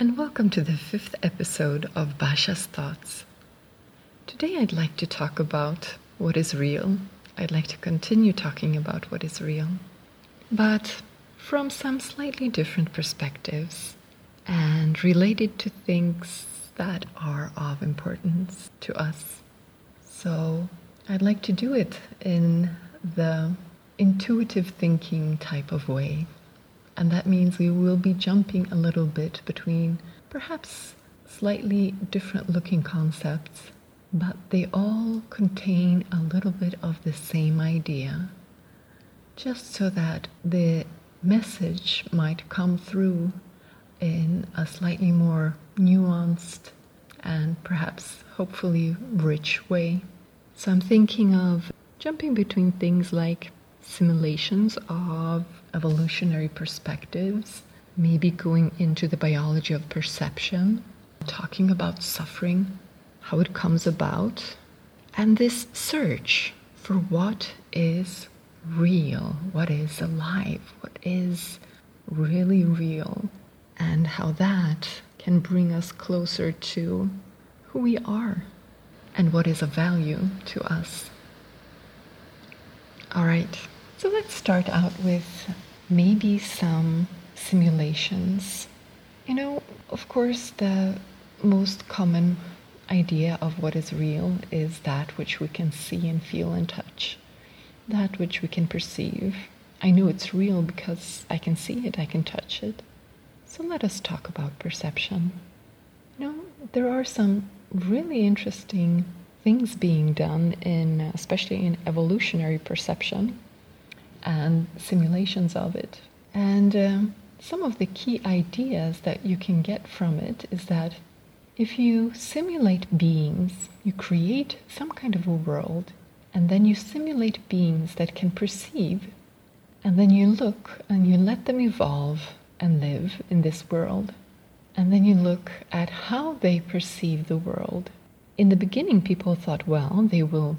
and welcome to the fifth episode of Basha's Thoughts. Today I'd like to talk about what is real. I'd like to continue talking about what is real, but from some slightly different perspectives and related to things that are of importance to us. So I'd like to do it in the intuitive thinking type of way. And that means we will be jumping a little bit between perhaps slightly different looking concepts, but they all contain a little bit of the same idea, just so that the message might come through in a slightly more nuanced and perhaps hopefully rich way. So I'm thinking of jumping between things like simulations of evolutionary perspectives, maybe going into the biology of perception, talking about suffering, how it comes about, and this search for what is real, what is alive, what is really real, and how that can bring us closer to who we are and what is of value to us. All right, so let's start out with maybe some simulations. You know, of course, the most common idea of what is real is that which we can see and feel and touch, that which we can perceive. I know it's real because I can see it, I can touch it. So let us talk about perception. You know, there are some really interesting things being done in especially in evolutionary perception simulations of it. And um, some of the key ideas that you can get from it is that if you simulate beings you create some kind of a world and then you simulate beings that can perceive and then you look and you let them evolve and live in this world and then you look at how they perceive the world. In the beginning, people thought, well, they will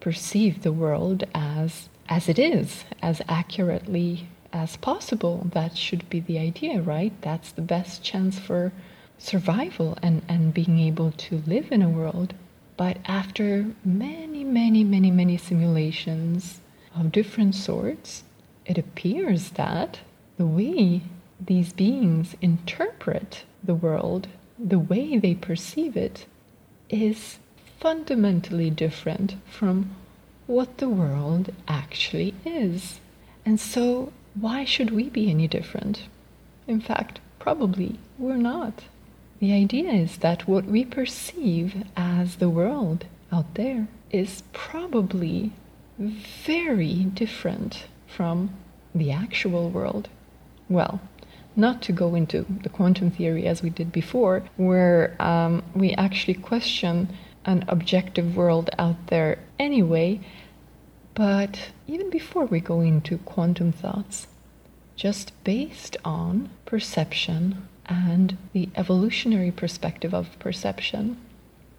perceive the world as as it is, as accurately as possible. That should be the idea, right? That's the best chance for survival and, and being able to live in a world. But after many, many, many, many simulations of different sorts, it appears that the way these beings interpret the world, the way they perceive it, is fundamentally different from what the world actually is. And so, why should we be any different? In fact, probably we're not. The idea is that what we perceive as the world out there is probably very different from the actual world. Well, not to go into the quantum theory as we did before, where um, we actually question an objective world out there anyway. But even before we go into quantum thoughts, just based on perception and the evolutionary perspective of perception,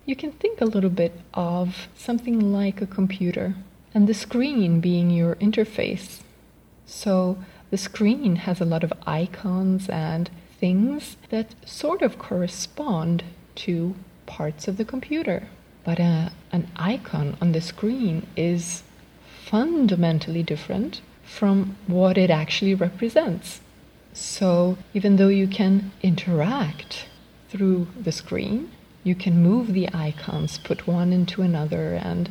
you can think a little bit of something like a computer and the screen being your interface. So, the screen has a lot of icons and things that sort of correspond to parts of the computer. But uh, an icon on the screen is fundamentally different from what it actually represents. So, even though you can interact through the screen, you can move the icons, put one into another, and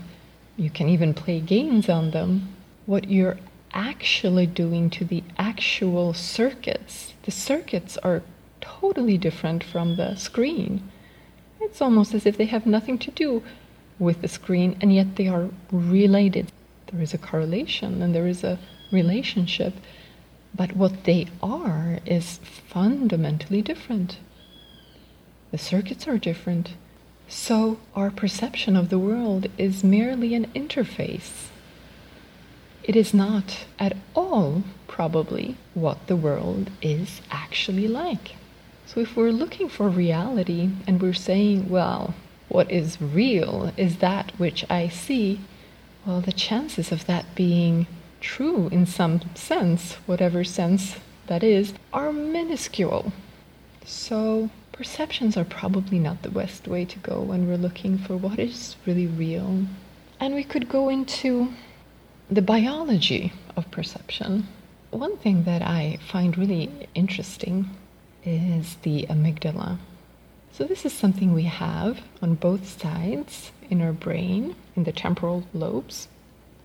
you can even play games on them. What you're actually doing to the actual circuits. The circuits are totally different from the screen. It's almost as if they have nothing to do with the screen, and yet they are related. There is a correlation and there is a relationship, but what they are is fundamentally different. The circuits are different. So, our perception of the world is merely an interface it is not at all probably what the world is actually like. So, if we're looking for reality and we're saying, well, what is real is that which I see, well, the chances of that being true in some sense, whatever sense that is, are minuscule. So, perceptions are probably not the best way to go when we're looking for what is really real. And we could go into the biology of perception. One thing that I find really interesting is the amygdala. So, this is something we have on both sides in our brain, in the temporal lobes.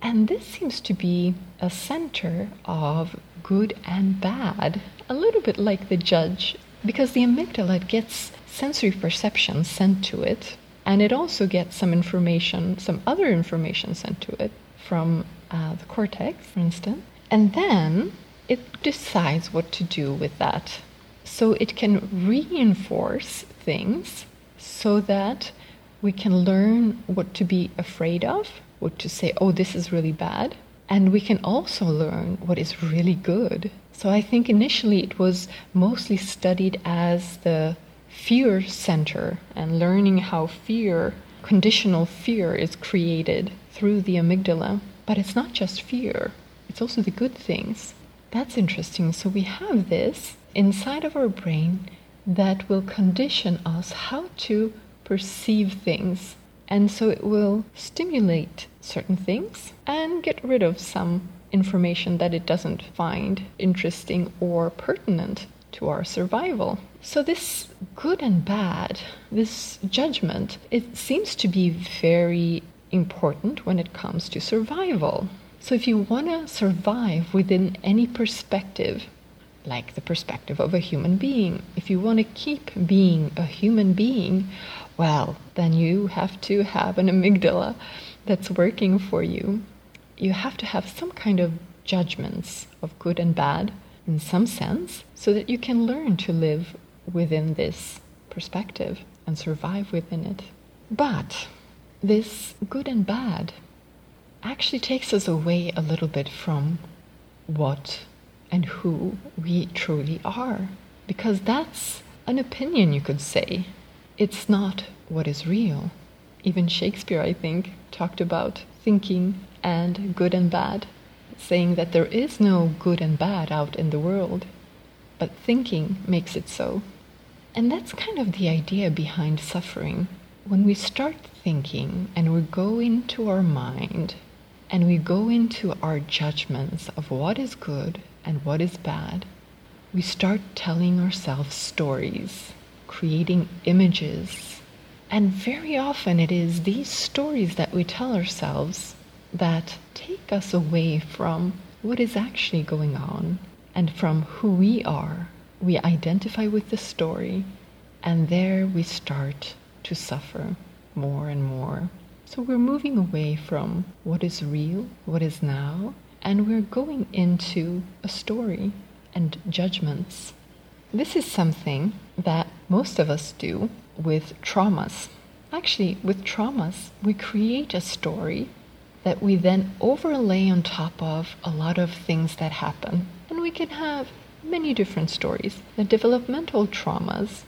And this seems to be a center of good and bad, a little bit like the judge because the amygdala gets sensory perception sent to it, and it also gets some information, some other information sent to it from uh, the cortex, for instance, and then it decides what to do with that. So it can reinforce things so that we can learn what to be afraid of, what to say, oh, this is really bad. And we can also learn what is really good. So I think initially it was mostly studied as the fear center and learning how fear, conditional fear, is created through the amygdala. But it's not just fear, it's also the good things. That's interesting. So we have this inside of our brain that will condition us how to perceive things. And so it will stimulate certain things and get rid of some information that it doesn't find interesting or pertinent to our survival. So, this good and bad, this judgment, it seems to be very important when it comes to survival. So, if you want to survive within any perspective, like the perspective of a human being, if you want to keep being a human being, well, then you have to have an amygdala that's working for you you have to have some kind of judgments of good and bad in some sense so that you can learn to live within this perspective and survive within it. But this good and bad actually takes us away a little bit from what and who we truly are. Because that's an opinion, you could say. It's not what is real. Even Shakespeare, I think, talked about thinking and good and bad, saying that there is no good and bad out in the world, but thinking makes it so. And that's kind of the idea behind suffering. When we start thinking and we go into our mind and we go into our judgments of what is good and what is bad, we start telling ourselves stories, creating images. And very often it is these stories that we tell ourselves that take us away from what is actually going on and from who we are. We identify with the story, and there we start to suffer more and more. So we're moving away from what is real, what is now, and we're going into a story and judgments. This is something that most of us do with traumas. Actually, with traumas, we create a story that we then overlay on top of a lot of things that happen. And we can have many different stories. The developmental traumas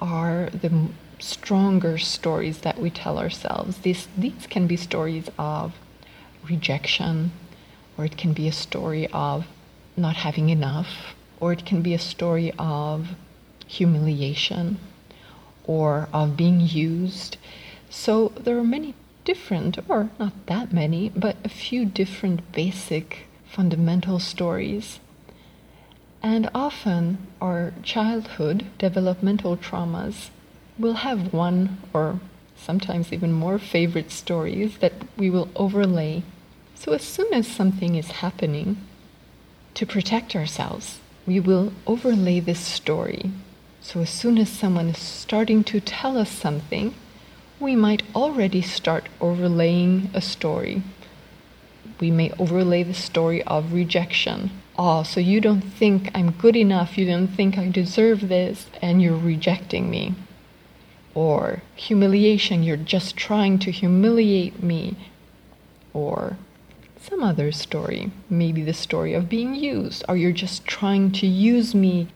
are the stronger stories that we tell ourselves. These, these can be stories of rejection, or it can be a story of not having enough, or it can be a story of humiliation, or of being used. So there are many different, or not that many, but a few different basic fundamental stories. And often our childhood developmental traumas will have one or sometimes even more favorite stories that we will overlay. So as soon as something is happening, to protect ourselves, we will overlay this story. So as soon as someone is starting to tell us something, we might already start overlaying a story. We may overlay the story of rejection. Oh, so you don't think I'm good enough, you don't think I deserve this, and you're rejecting me. Or humiliation, you're just trying to humiliate me. Or some other story, maybe the story of being used, or you're just trying to use me.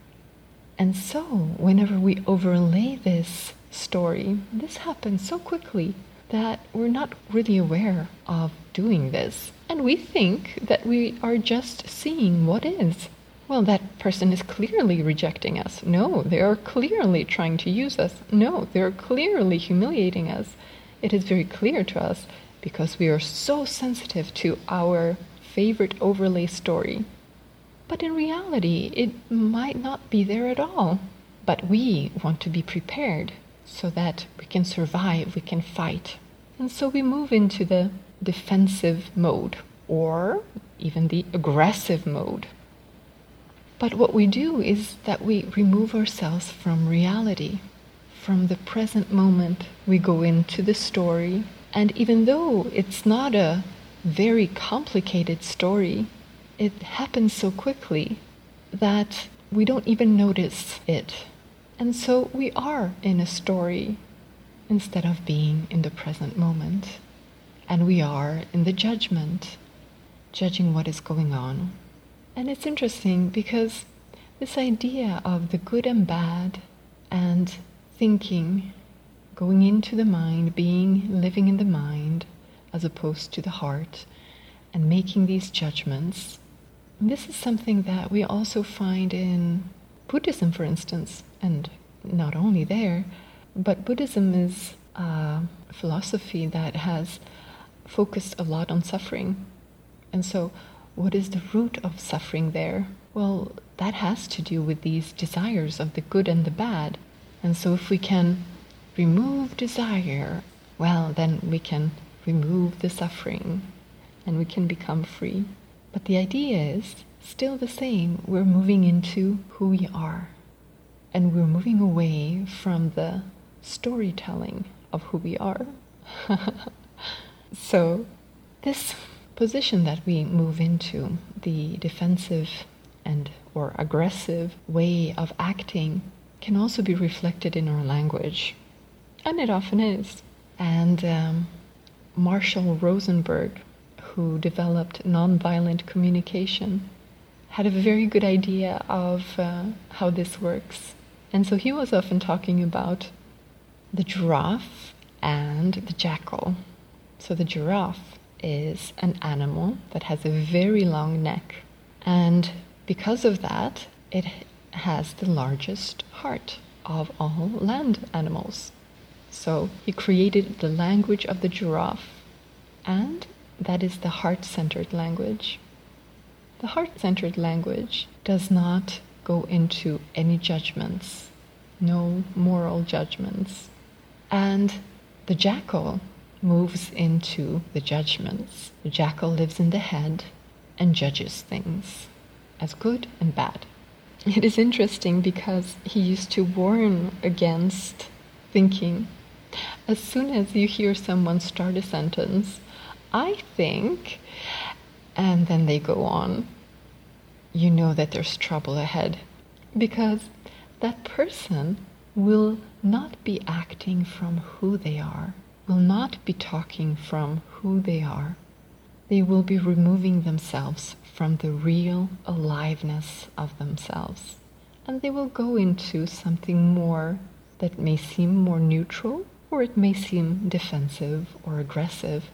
And so, whenever we overlay this story, this happens so quickly that we're not really aware of doing this. And we think that we are just seeing what is. well, that person is clearly rejecting us. No, they are clearly trying to use us. No, they're clearly humiliating us. It is very clear to us because we are so sensitive to our favorite overlay story. But in reality, it might not be there at all. But we want to be prepared so that we can survive, we can fight. And so we move into the defensive mode or even the aggressive mode. But what we do is that we remove ourselves from reality, from the present moment. We go into the story, and even though it's not a very complicated story, it happens so quickly that we don't even notice it. And so we are in a story instead of being in the present moment. And we are in the judgment, judging what is going on. And it's interesting because this idea of the good and bad and thinking, going into the mind, being living in the mind as opposed to the heart, and making these judgments. This is something that we also find in Buddhism, for instance, and not only there, but Buddhism is a philosophy that has focused a lot on suffering. And so, what is the root of suffering there? Well, that has to do with these desires of the good and the bad. And so, if we can remove desire, well, then we can remove the suffering and we can become free. But the idea is still the same. We're moving into who we are and we're moving away from the storytelling of who we are. so, this position that we move into, the defensive and or aggressive way of acting, can also be reflected in our language, and it often is. And um, Marshall Rosenberg, who developed nonviolent communication, had a very good idea of uh, how this works. And so he was often talking about the giraffe and the jackal. So the giraffe is an animal that has a very long neck. And because of that, it has the largest heart of all land animals. So he created the language of the giraffe, and that is the heart centered language. The heart centered language does not go into any judgments, no moral judgments. And the jackal moves into the judgments. The jackal lives in the head and judges things as good and bad. It is interesting because he used to warn against thinking. As soon as you hear someone start a sentence, I think, and then they go on, you know that there's trouble ahead because that person will not be acting from who they are, will not be talking from who they are. They will be removing themselves from the real aliveness of themselves. And they will go into something more that may seem more neutral or it may seem defensive or aggressive.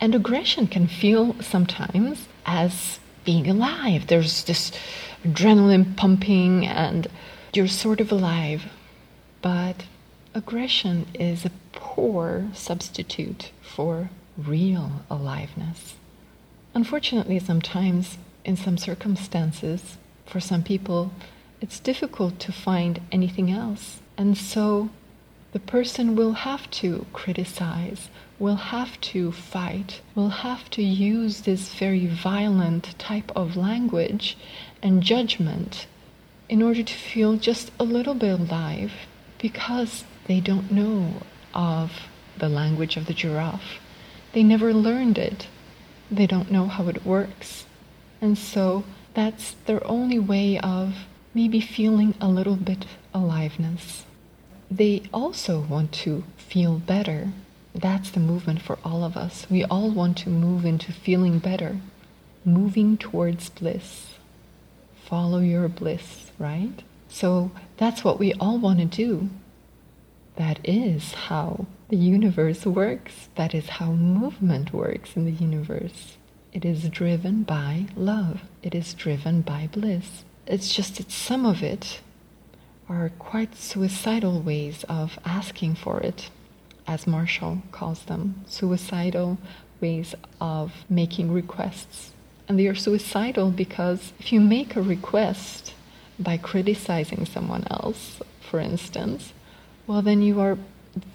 And aggression can feel sometimes as being alive. There's this adrenaline pumping, and you're sort of alive. But aggression is a poor substitute for real aliveness. Unfortunately, sometimes in some circumstances, for some people, it's difficult to find anything else. And so the person will have to criticize, will have to fight, will have to use this very violent type of language and judgment in order to feel just a little bit alive because they don't know of the language of the giraffe. They never learned it. They don't know how it works. And so that's their only way of maybe feeling a little bit aliveness they also want to feel better. That's the movement for all of us. We all want to move into feeling better, moving towards bliss. Follow your bliss, right? So that's what we all want to do. That is how the universe works. That is how movement works in the universe. It is driven by love. It is driven by bliss. It's just that some of it are quite suicidal ways of asking for it, as Marshall calls them suicidal ways of making requests. And they are suicidal because if you make a request by criticizing someone else, for instance, well, then you are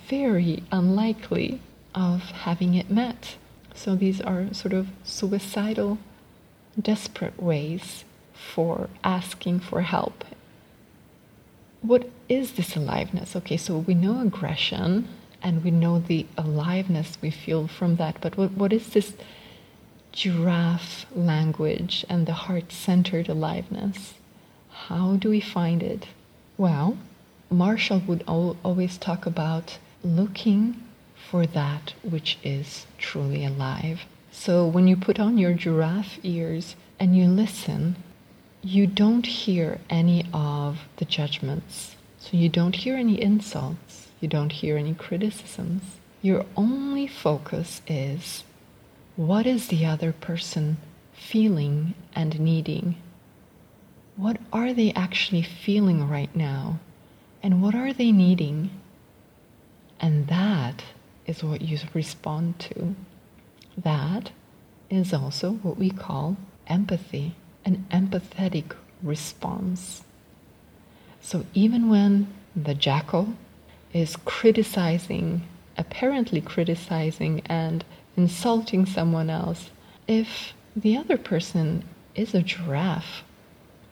very unlikely of having it met. So these are sort of suicidal, desperate ways for asking for help. What is this aliveness? Okay, so we know aggression and we know the aliveness we feel from that, but what, what is this giraffe language and the heart centered aliveness? How do we find it? Well, Marshall would al- always talk about looking for that which is truly alive. So when you put on your giraffe ears and you listen, you don't hear any of the judgments. So you don't hear any insults, you don't hear any criticisms. Your only focus is what is the other person feeling and needing? What are they actually feeling right now? And what are they needing? And that is what you respond to. That is also what we call empathy, an empathetic response. So even when the jackal is criticizing, apparently criticizing and insulting someone else, if the other person is a giraffe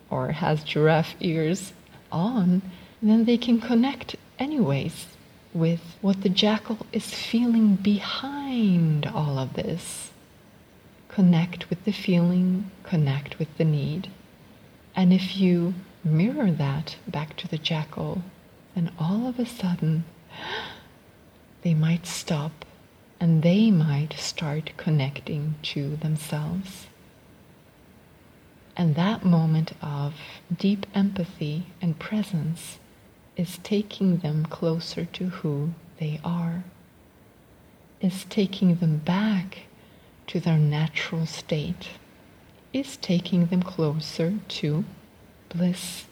or has giraffe ears on, then they can connect anyways with what the jackal is feeling behind all of this. Connect with the feeling, connect with the need. And if you mirror that back to the jackal, then all of a sudden they might stop and they might start connecting to themselves. And that moment of deep empathy and presence is taking them closer to who they are, is taking them back to their natural state, is taking them closer to bliss.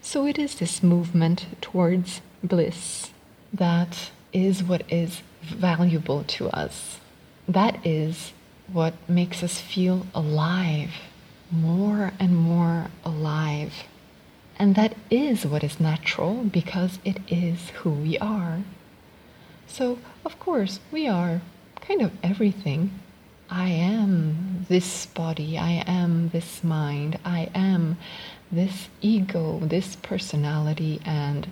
So it is this movement towards bliss that is what is valuable to us. That is what makes us feel alive, more and more alive. And that is what is natural because it is who we are. So, of course, we are kind of everything. I am this body, I am this mind, I am this ego, this personality, and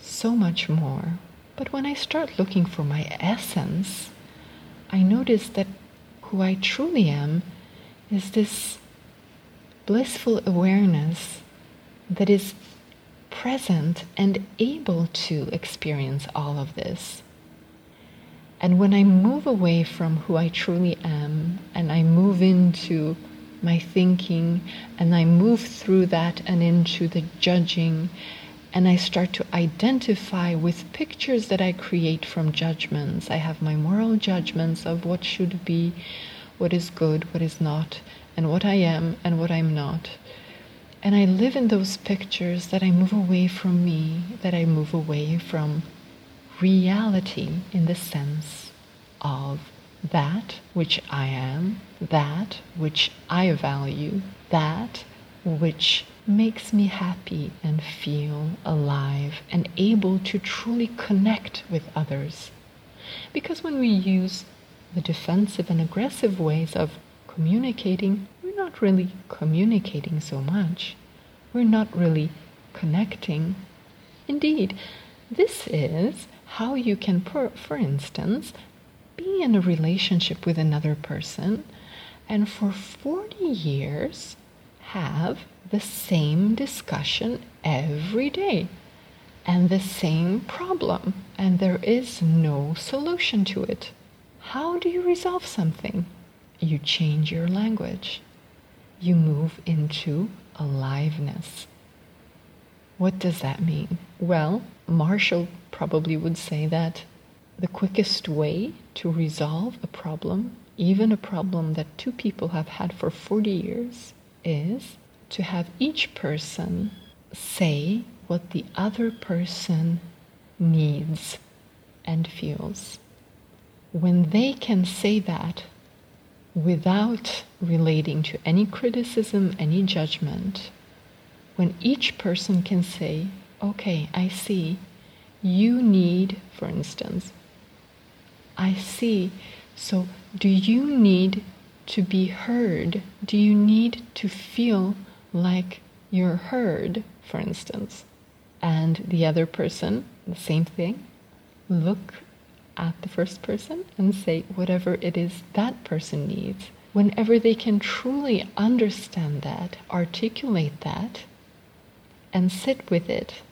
so much more. But when I start looking for my essence, I notice that who I truly am is this blissful awareness that is present and able to experience all of this. And when I move away from who I truly am and I move into my thinking and I move through that and into the judging and I start to identify with pictures that I create from judgments. I have my moral judgments of what should be, what is good, what is not, and what I am and what I'm not and I live in those pictures that I move away from me, that I move away from reality in the sense of that which I am, that which I value, that which makes me happy and feel alive and able to truly connect with others. Because when we use the defensive and aggressive ways of communicating, we're not really communicating so much. We're not really connecting. Indeed, this is how you can, per, for instance, be in a relationship with another person and for 40 years have the same discussion every day and the same problem, and there is no solution to it. How do you resolve something? You change your language you move into aliveness. What does that mean? Well, Marshall probably would say that the quickest way to resolve a problem, even a problem that two people have had for 40 years, is to have each person say what the other person needs and feels. When they can say that without relating to any criticism, any judgment, when each person can say, okay, I see, you need, for instance, I see, so do you need to be heard? Do you need to feel like you're heard, for instance? And the other person, the same thing, look at the first person and say whatever it is that person needs. Whenever they can truly understand that, articulate that, and sit with it,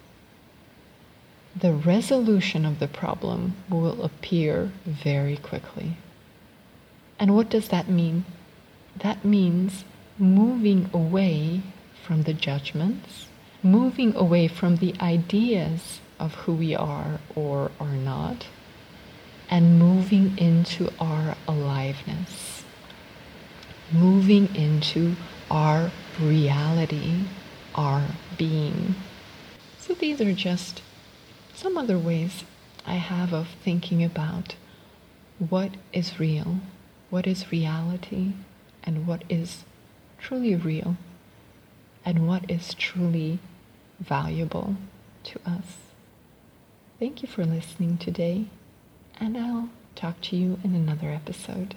the resolution of the problem will appear very quickly. And what does that mean? That means moving away from the judgments, moving away from the ideas of who we are or are not, and moving into our aliveness, moving into our reality, our being. So these are just some other ways I have of thinking about what is real, what is reality, and what is truly real, and what is truly valuable to us. Thank you for listening today and I'll talk to you in another episode.